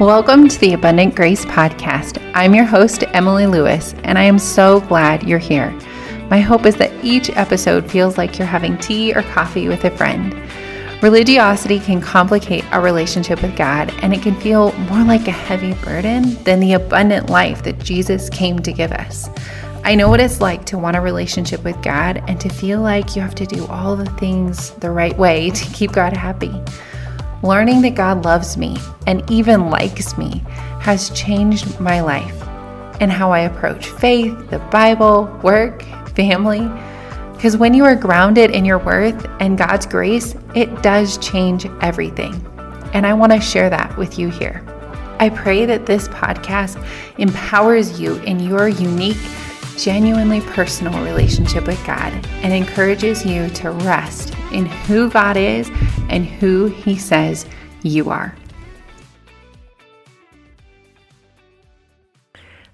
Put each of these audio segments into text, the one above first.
Welcome to the Abundant Grace Podcast. I'm your host, Emily Lewis, and I am so glad you're here. My hope is that each episode feels like you're having tea or coffee with a friend. Religiosity can complicate our relationship with God, and it can feel more like a heavy burden than the abundant life that Jesus came to give us. I know what it's like to want a relationship with God and to feel like you have to do all the things the right way to keep God happy. Learning that God loves me and even likes me has changed my life and how I approach faith, the Bible, work, family. Because when you are grounded in your worth and God's grace, it does change everything. And I want to share that with you here. I pray that this podcast empowers you in your unique, genuinely personal relationship with God and encourages you to rest in who God is and who He says you are.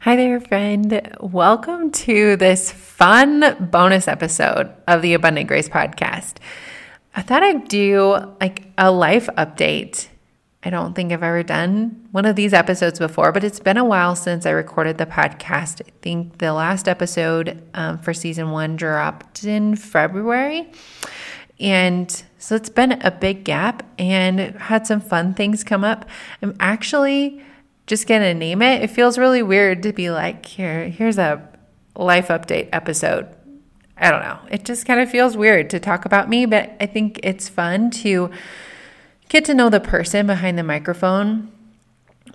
Hi there, friend. Welcome to this fun bonus episode of the Abundant Grace Podcast. I thought I'd do like a life update. I don't think I've ever done one of these episodes before, but it's been a while since I recorded the podcast. I think the last episode um, for season one dropped in February. And so it's been a big gap and had some fun things come up. I'm actually just going to name it. It feels really weird to be like, here, here's a life update episode. I don't know. It just kind of feels weird to talk about me, but I think it's fun to get to know the person behind the microphone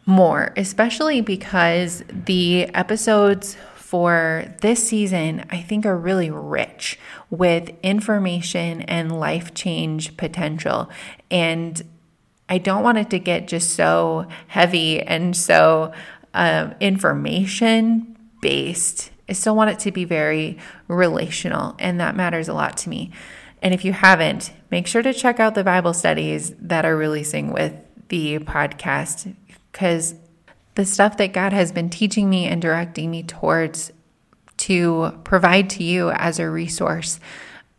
more, especially because the episodes for this season, I think, are really rich with information and life change potential. And I don't want it to get just so heavy and so um, information based. I still want it to be very relational, and that matters a lot to me. And if you haven't, make sure to check out the Bible studies that are releasing with the podcast because the stuff that God has been teaching me and directing me towards to provide to you as a resource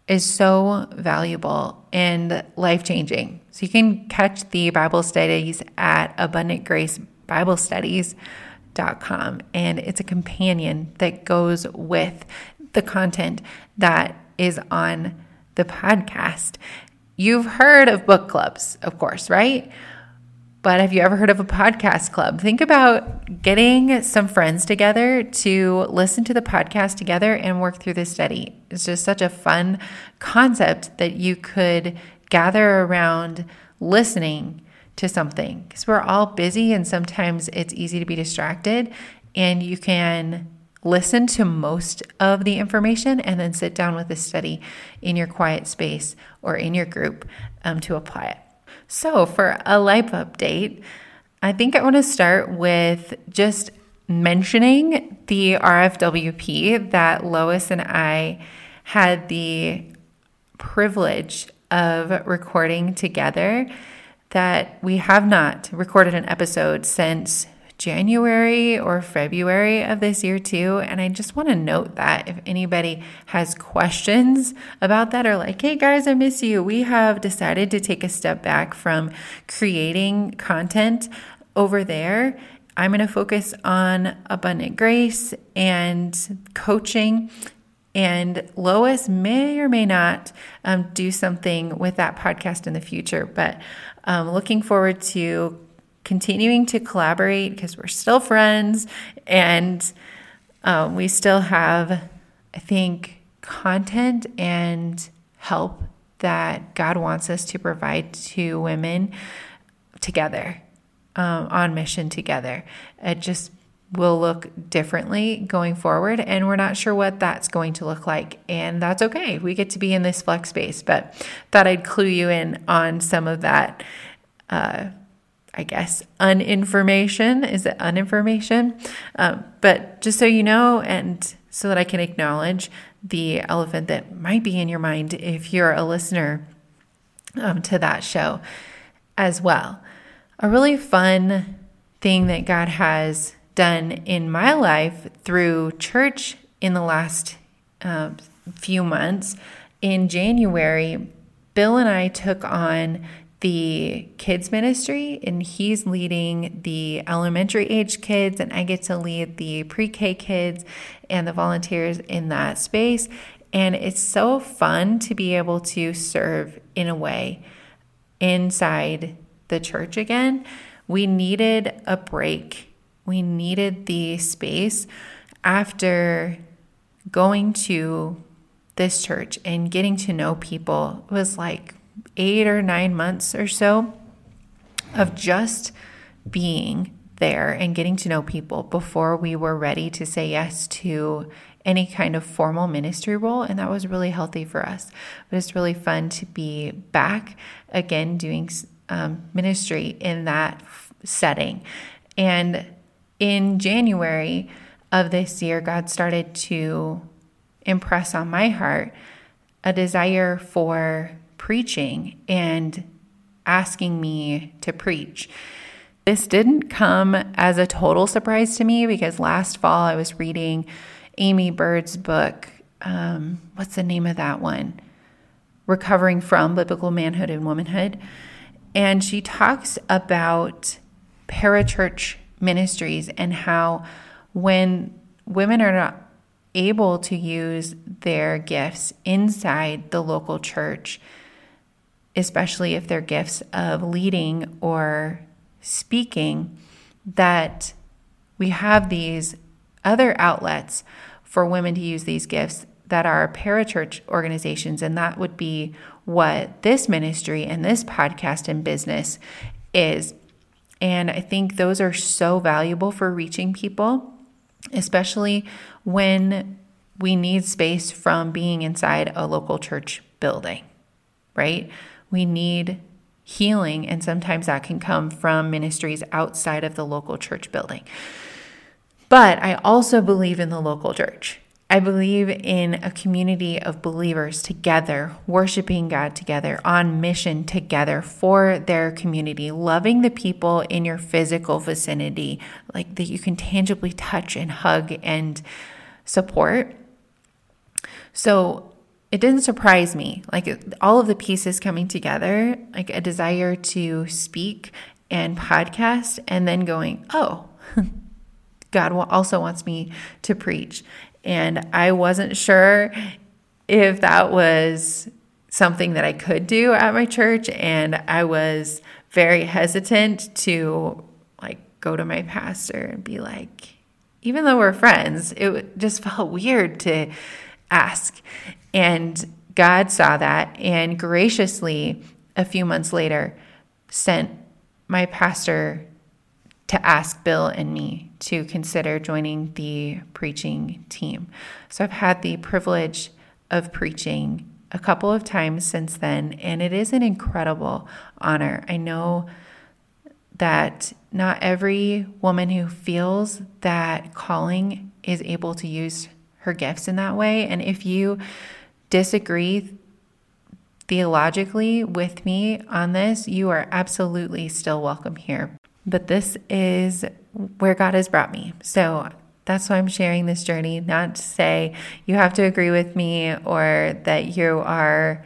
is so valuable and life changing. So you can catch the Bible studies at abundantgraceBiblestudies.com and it's a companion that goes with the content that is on the podcast. You've heard of book clubs, of course, right? But have you ever heard of a podcast club? Think about getting some friends together to listen to the podcast together and work through the study. It's just such a fun concept that you could gather around listening to something because we're all busy and sometimes it's easy to be distracted. And you can listen to most of the information and then sit down with the study in your quiet space or in your group um, to apply it. So, for a life update, I think I want to start with just mentioning the RFWP that Lois and I had the privilege of recording together. That we have not recorded an episode since January or February of this year, too. And I just want to note that if anybody has questions about that or like, hey guys, I miss you, we have decided to take a step back from creating content over there. I'm going to focus on abundant grace and coaching. And Lois may or may not um, do something with that podcast in the future, but um, looking forward to continuing to collaborate because we're still friends and um, we still have, I think, content and help that God wants us to provide to women together, um, on mission together. It just will look differently going forward, and we're not sure what that's going to look like. And that's okay. We get to be in this flex space, but thought I'd clue you in on some of that. Uh, I guess, uninformation. Is it uninformation? Um, but just so you know, and so that I can acknowledge the elephant that might be in your mind if you're a listener um, to that show as well. A really fun thing that God has done in my life through church in the last uh, few months. In January, Bill and I took on the kids ministry and he's leading the elementary age kids and I get to lead the pre-K kids and the volunteers in that space and it's so fun to be able to serve in a way inside the church again. We needed a break. We needed the space after going to this church and getting to know people was like eight or nine months or so of just being there and getting to know people before we were ready to say yes to any kind of formal ministry role. And that was really healthy for us. But it's really fun to be back again doing um, ministry in that setting. And in January of this year, God started to impress on my heart a desire for preaching and asking me to preach. This didn't come as a total surprise to me because last fall I was reading Aimee Byrd's book. Um, what's the name of that one? Recovering from Biblical Manhood and Womanhood. And she talks about parachurch ministries and how when women are not able to use their gifts inside the local church, especially if they're gifts of leading or speaking, that we have these other outlets for women to use these gifts that are parachurch organizations. And that would be what this ministry and this podcast and business is. And I think those are so valuable for reaching people, especially when we need space from being inside a local church building, right? We need healing, and sometimes that can come from ministries outside of the local church building. But I also believe in the local church. I believe in a community of believers together, worshiping God together, on mission together for their community, loving the people in your physical vicinity, like that you can tangibly touch and hug and support. So it didn't surprise me. Like all of the pieces coming together, like a desire to speak and podcast, and then going, oh, God also wants me to preach. And I wasn't sure if that was something that I could do at my church. And I was very hesitant to like go to my pastor and be like, even though we're friends, it just felt weird to ask. And God saw that and graciously, a few months later, sent my pastor to ask Bill and me to consider joining the preaching team. So I've had the privilege of preaching a couple of times since then, and it is an incredible honor. I know that not every woman who feels that calling is able to use her gifts in that way. And if you disagree theologically with me on this, you are absolutely still welcome here. But this is where God has brought me. So that's why I'm sharing this journey, not to say you have to agree with me or that you are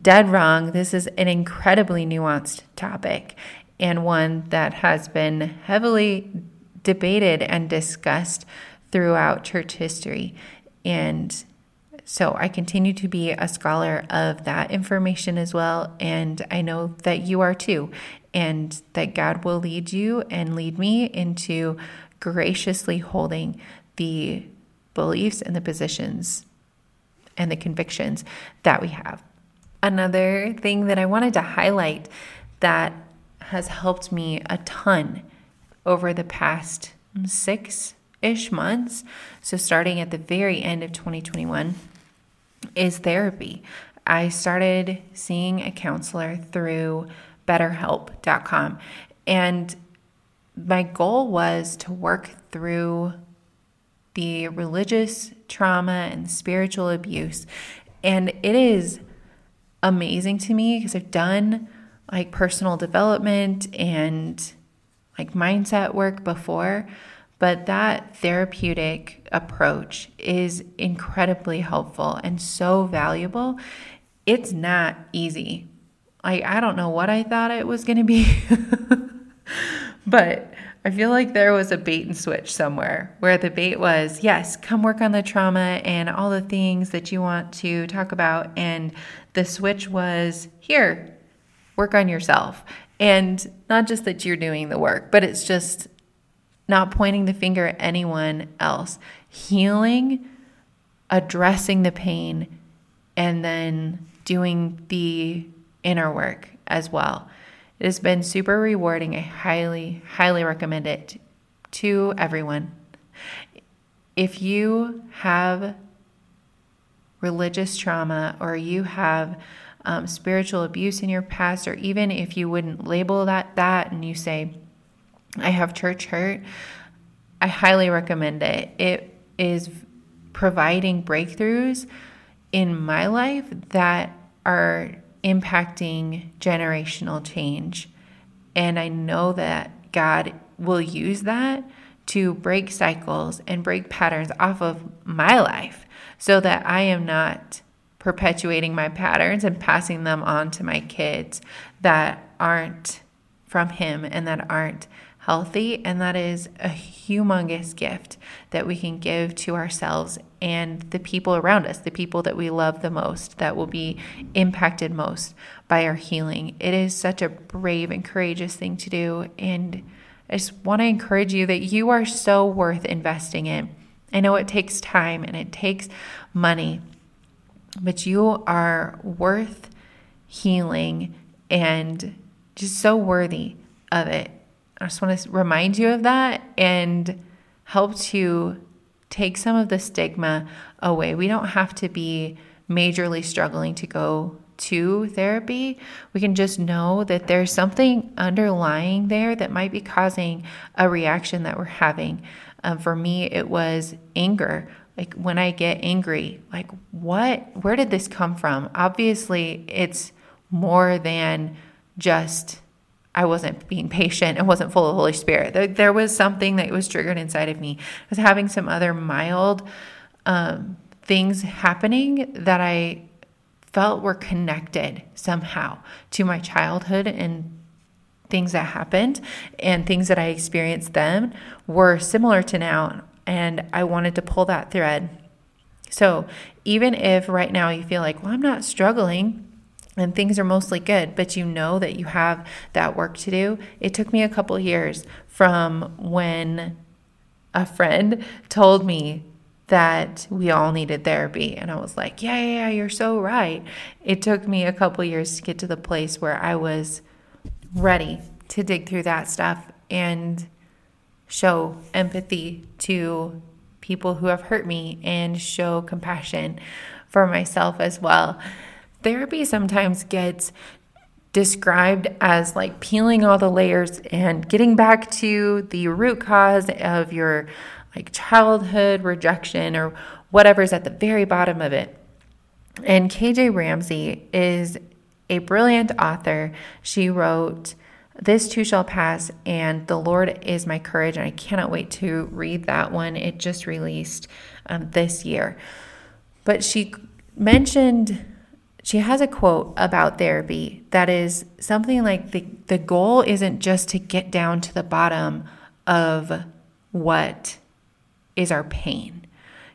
dead wrong. This is an incredibly nuanced topic and one that has been heavily debated and discussed throughout church history. And so I continue to be a scholar of that information as well. And I know that you are too. And that God will lead you and lead me into graciously holding the beliefs and the positions and the convictions that we have. Another thing that I wanted to highlight that has helped me a ton over the past six ish months, so starting at the very end of 2021, is therapy. I started seeing a counselor through betterhelp.com. And my goal was to work through the religious trauma and spiritual abuse. And it is amazing to me because I've done like personal development and like mindset work before, but that therapeutic approach is incredibly helpful and so valuable. It's not easy. Like, I don't know what I thought it was going to be, but I feel like there was a bait and switch somewhere where the bait was, yes, come work on the trauma and all the things that you want to talk about. And the switch was, here, work on yourself. And not just that you're doing the work, but it's just not pointing the finger at anyone else. Healing, addressing the pain, and then doing the inner work as well. It has been super rewarding. I highly, highly recommend it to everyone. If you have religious trauma or you have um, spiritual abuse in your past, or even if you wouldn't label that that and you say, I have church hurt, I highly recommend it. It is providing breakthroughs in my life that are impacting generational change. And I know that God will use that to break cycles and break patterns off of my life so that I am not perpetuating my patterns and passing them on to my kids that aren't from Him and that aren't healthy. And that is a humongous gift that we can give to ourselves and the people around us, the people that we love the most, that will be impacted most by our healing. It is such a brave and courageous thing to do. And I just want to encourage you that you are so worth investing in. I know it takes time and it takes money but you are worth healing and just so worthy of it. I just want to remind you of that and help to take some of the stigma away. We don't have to be majorly struggling to go to therapy. We can just know that there's something underlying there that might be causing a reaction that we're having. Um, for me, it was anger like when I get angry, like what, where did this come from? Obviously, it's more than just I wasn't being patient and wasn't full of Holy Spirit. There, there, was something that was triggered inside of me. I was having some other mild um, things happening that I felt were connected somehow to my childhood and things that happened and things that I experienced then were similar to now and I wanted to pull that thread. So, even if right now you feel like, well, I'm not struggling and things are mostly good, but you know that you have that work to do, it took me a couple years from when a friend told me that we all needed therapy. And I was like, yeah, yeah, yeah, you're so right. It took me a couple years to get to the place where I was ready to dig through that stuff and show empathy to people who have hurt me and show compassion for myself as well. Therapy sometimes gets described as like peeling all the layers and getting back to the root cause of your like childhood rejection or whatever's at the very bottom of it. And KJ Ramsey is a brilliant author. She wrote this too shall pass, and the Lord is my courage. And I cannot wait to read that one. It just released um, this year. But she mentioned, she has a quote about therapy that is something like the, the goal isn't just to get down to the bottom of what is our pain.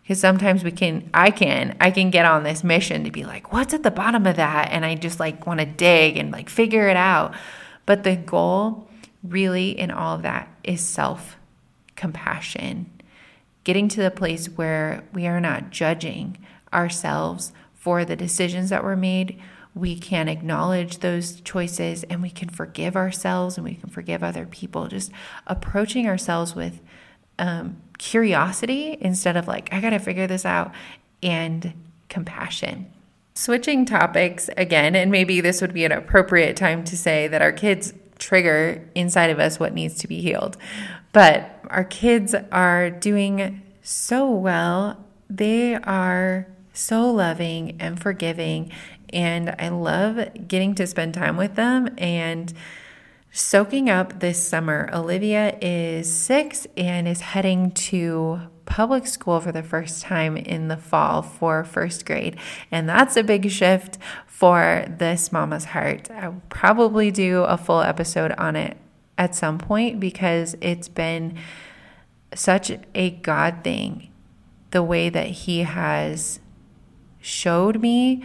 Because sometimes we can, I can, I can get on this mission to be like, what's at the bottom of that? And I just like want to dig and like figure it out. But the goal, really, in all of that, is self compassion. Getting to the place where we are not judging ourselves for the decisions that were made. We can acknowledge those choices and we can forgive ourselves and we can forgive other people. Just approaching ourselves with um, curiosity instead of like, I got to figure this out, and compassion. Switching topics again, and maybe this would be an appropriate time to say that our kids trigger inside of us what needs to be healed. But our kids are doing so well. They are so loving and forgiving. And I love getting to spend time with them and soaking up this summer. Olivia is six and is heading to public school for the first time in the fall for first grade. And that's a big shift for this mama's heart. I'll probably do a full episode on it at some point because it's been such a God thing the way that He has showed me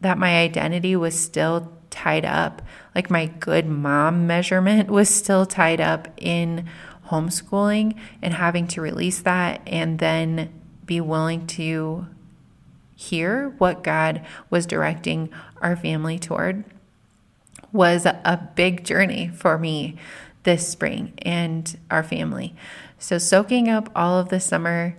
that my identity was still tied up. Like my good mom measurement was still tied up in homeschooling and having to release that and then be willing to hear what God was directing our family toward was a big journey for me this spring and our family. So, soaking up all of the summer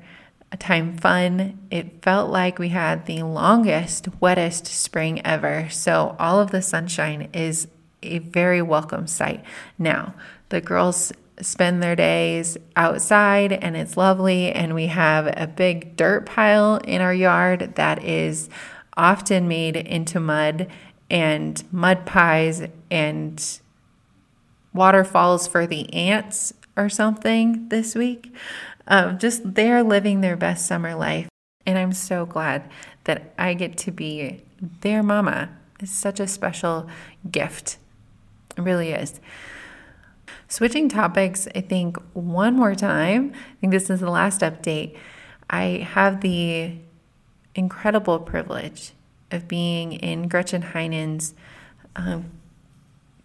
time fun, it felt like we had the longest, wettest spring ever. So, all of the sunshine is a very welcome sight. Now, the girls spend their days outside and it's lovely and we have a big dirt pile in our yard that is often made into mud and mud pies and waterfalls for the ants or something this week. Um, just they're living their best summer life. And I'm so glad that I get to be their mama. It's such a special gift. It really is. Switching topics, I think one more time. I think this is the last update. I have the incredible privilege of being in Gretchen Heinen's um,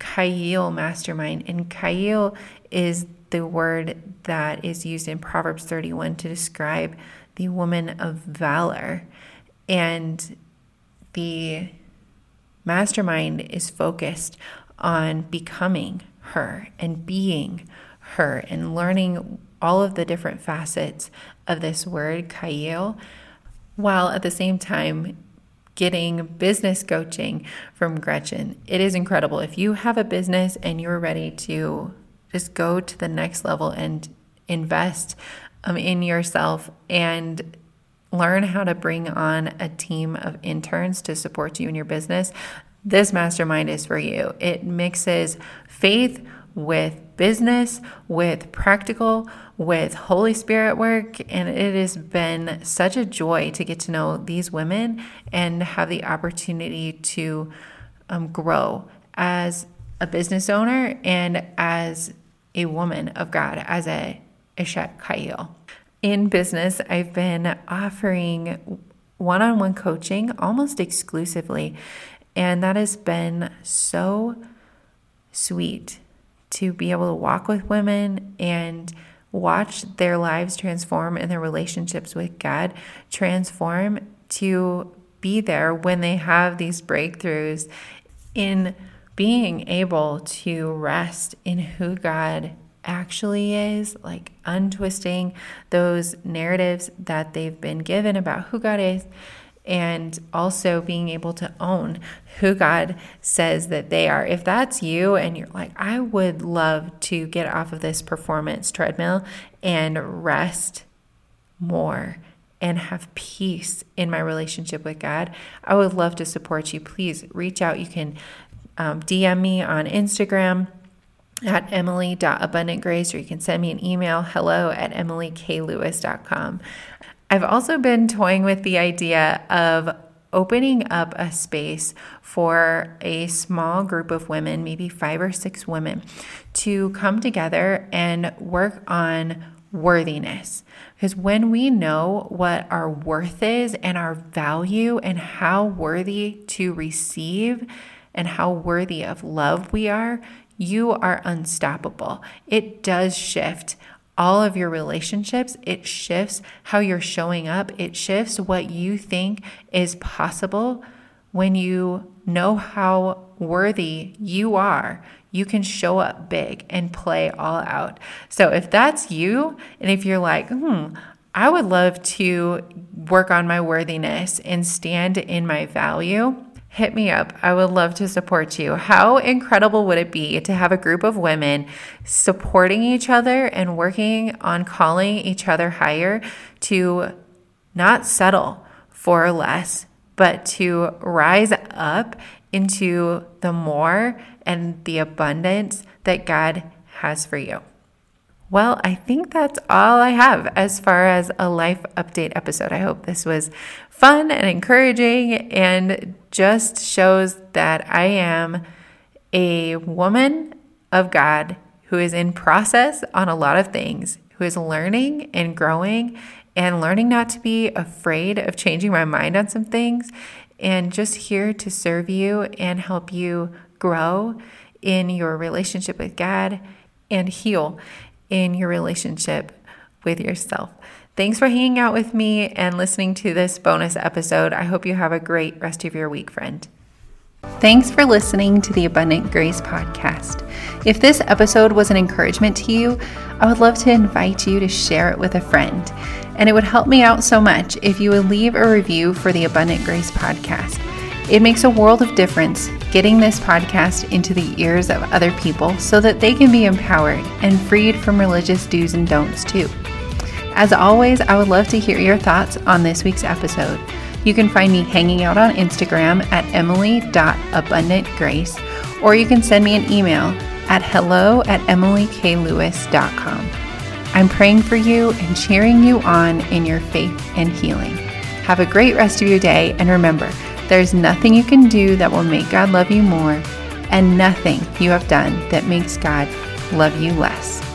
Chayil mastermind. And Chayil is the word that is used in Proverbs 31 to describe the woman of valor. And the mastermind is focused on becoming her and being her and learning all of the different facets of this word, Chayil, while at the same time getting business coaching from Gretchen. It is incredible. If you have a business and you're ready to just go to the next level and invest um, in yourself and learn how to bring on a team of interns to support you in your business, this mastermind is for you. It mixes faith with business, with practical, with Holy Spirit work. And it has been such a joy to get to know these women and have the opportunity to um, grow as a business owner and as a woman of God, as a Eshet Chayil. In business, I've been offering one on one coaching almost exclusively. And that has been so sweet to be able to walk with women and watch their lives transform and their relationships with God transform to be there when they have these breakthroughs in being able to rest in who God actually is, like untwisting those narratives that they've been given about who God is and also being able to own who God says that they are. If that's you and you're like, I would love to get off of this performance treadmill and rest more and have peace in my relationship with God, I would love to support you. Please reach out. You can um, DM me on Instagram at emily.abundantgrace or you can send me an email hello at emilyklewis.com I've also been toying with the idea of opening up a space for a small group of women, maybe five or six women, to come together and work on worthiness. Because when we know what our worth is and our value and how worthy to receive and how worthy of love we are, you are unstoppable. It does shift all of your relationships. It shifts how you're showing up. It shifts what you think is possible when you know how worthy you are. You can show up big and play all out. So if that's you, and if you're like, hmm, I would love to work on my worthiness and stand in my value hit me up. I would love to support you. How incredible would it be to have a group of women supporting each other and working on calling each other higher to not settle for less, but to rise up into the more and the abundance that God has for you. Well, I think that's all I have as far as a life update episode. I hope this was fun and encouraging and just shows that I am a woman of God who is in process on a lot of things, who is learning and growing and learning not to be afraid of changing my mind on some things and just here to serve you and help you grow in your relationship with God and heal in your relationship with yourself. Thanks for hanging out with me and listening to this bonus episode. I hope you have a great rest of your week, friend. Thanks for listening to the Abundant Grace podcast. If this episode was an encouragement to you, I would love to invite you to share it with a friend. And it would help me out so much if you would leave a review for the Abundant Grace podcast. It makes a world of difference getting this podcast into the ears of other people so that they can be empowered and freed from religious do's and don'ts too. As always, I would love to hear your thoughts on this week's episode. You can find me hanging out on Instagram at emily.abundantgrace, or you can send me an email at hello at emilyklewis.com. I'm praying for you and cheering you on in your faith and healing. Have a great rest of your day, and remember, there's nothing you can do that will make God love you more, and nothing you have done that makes God love you less.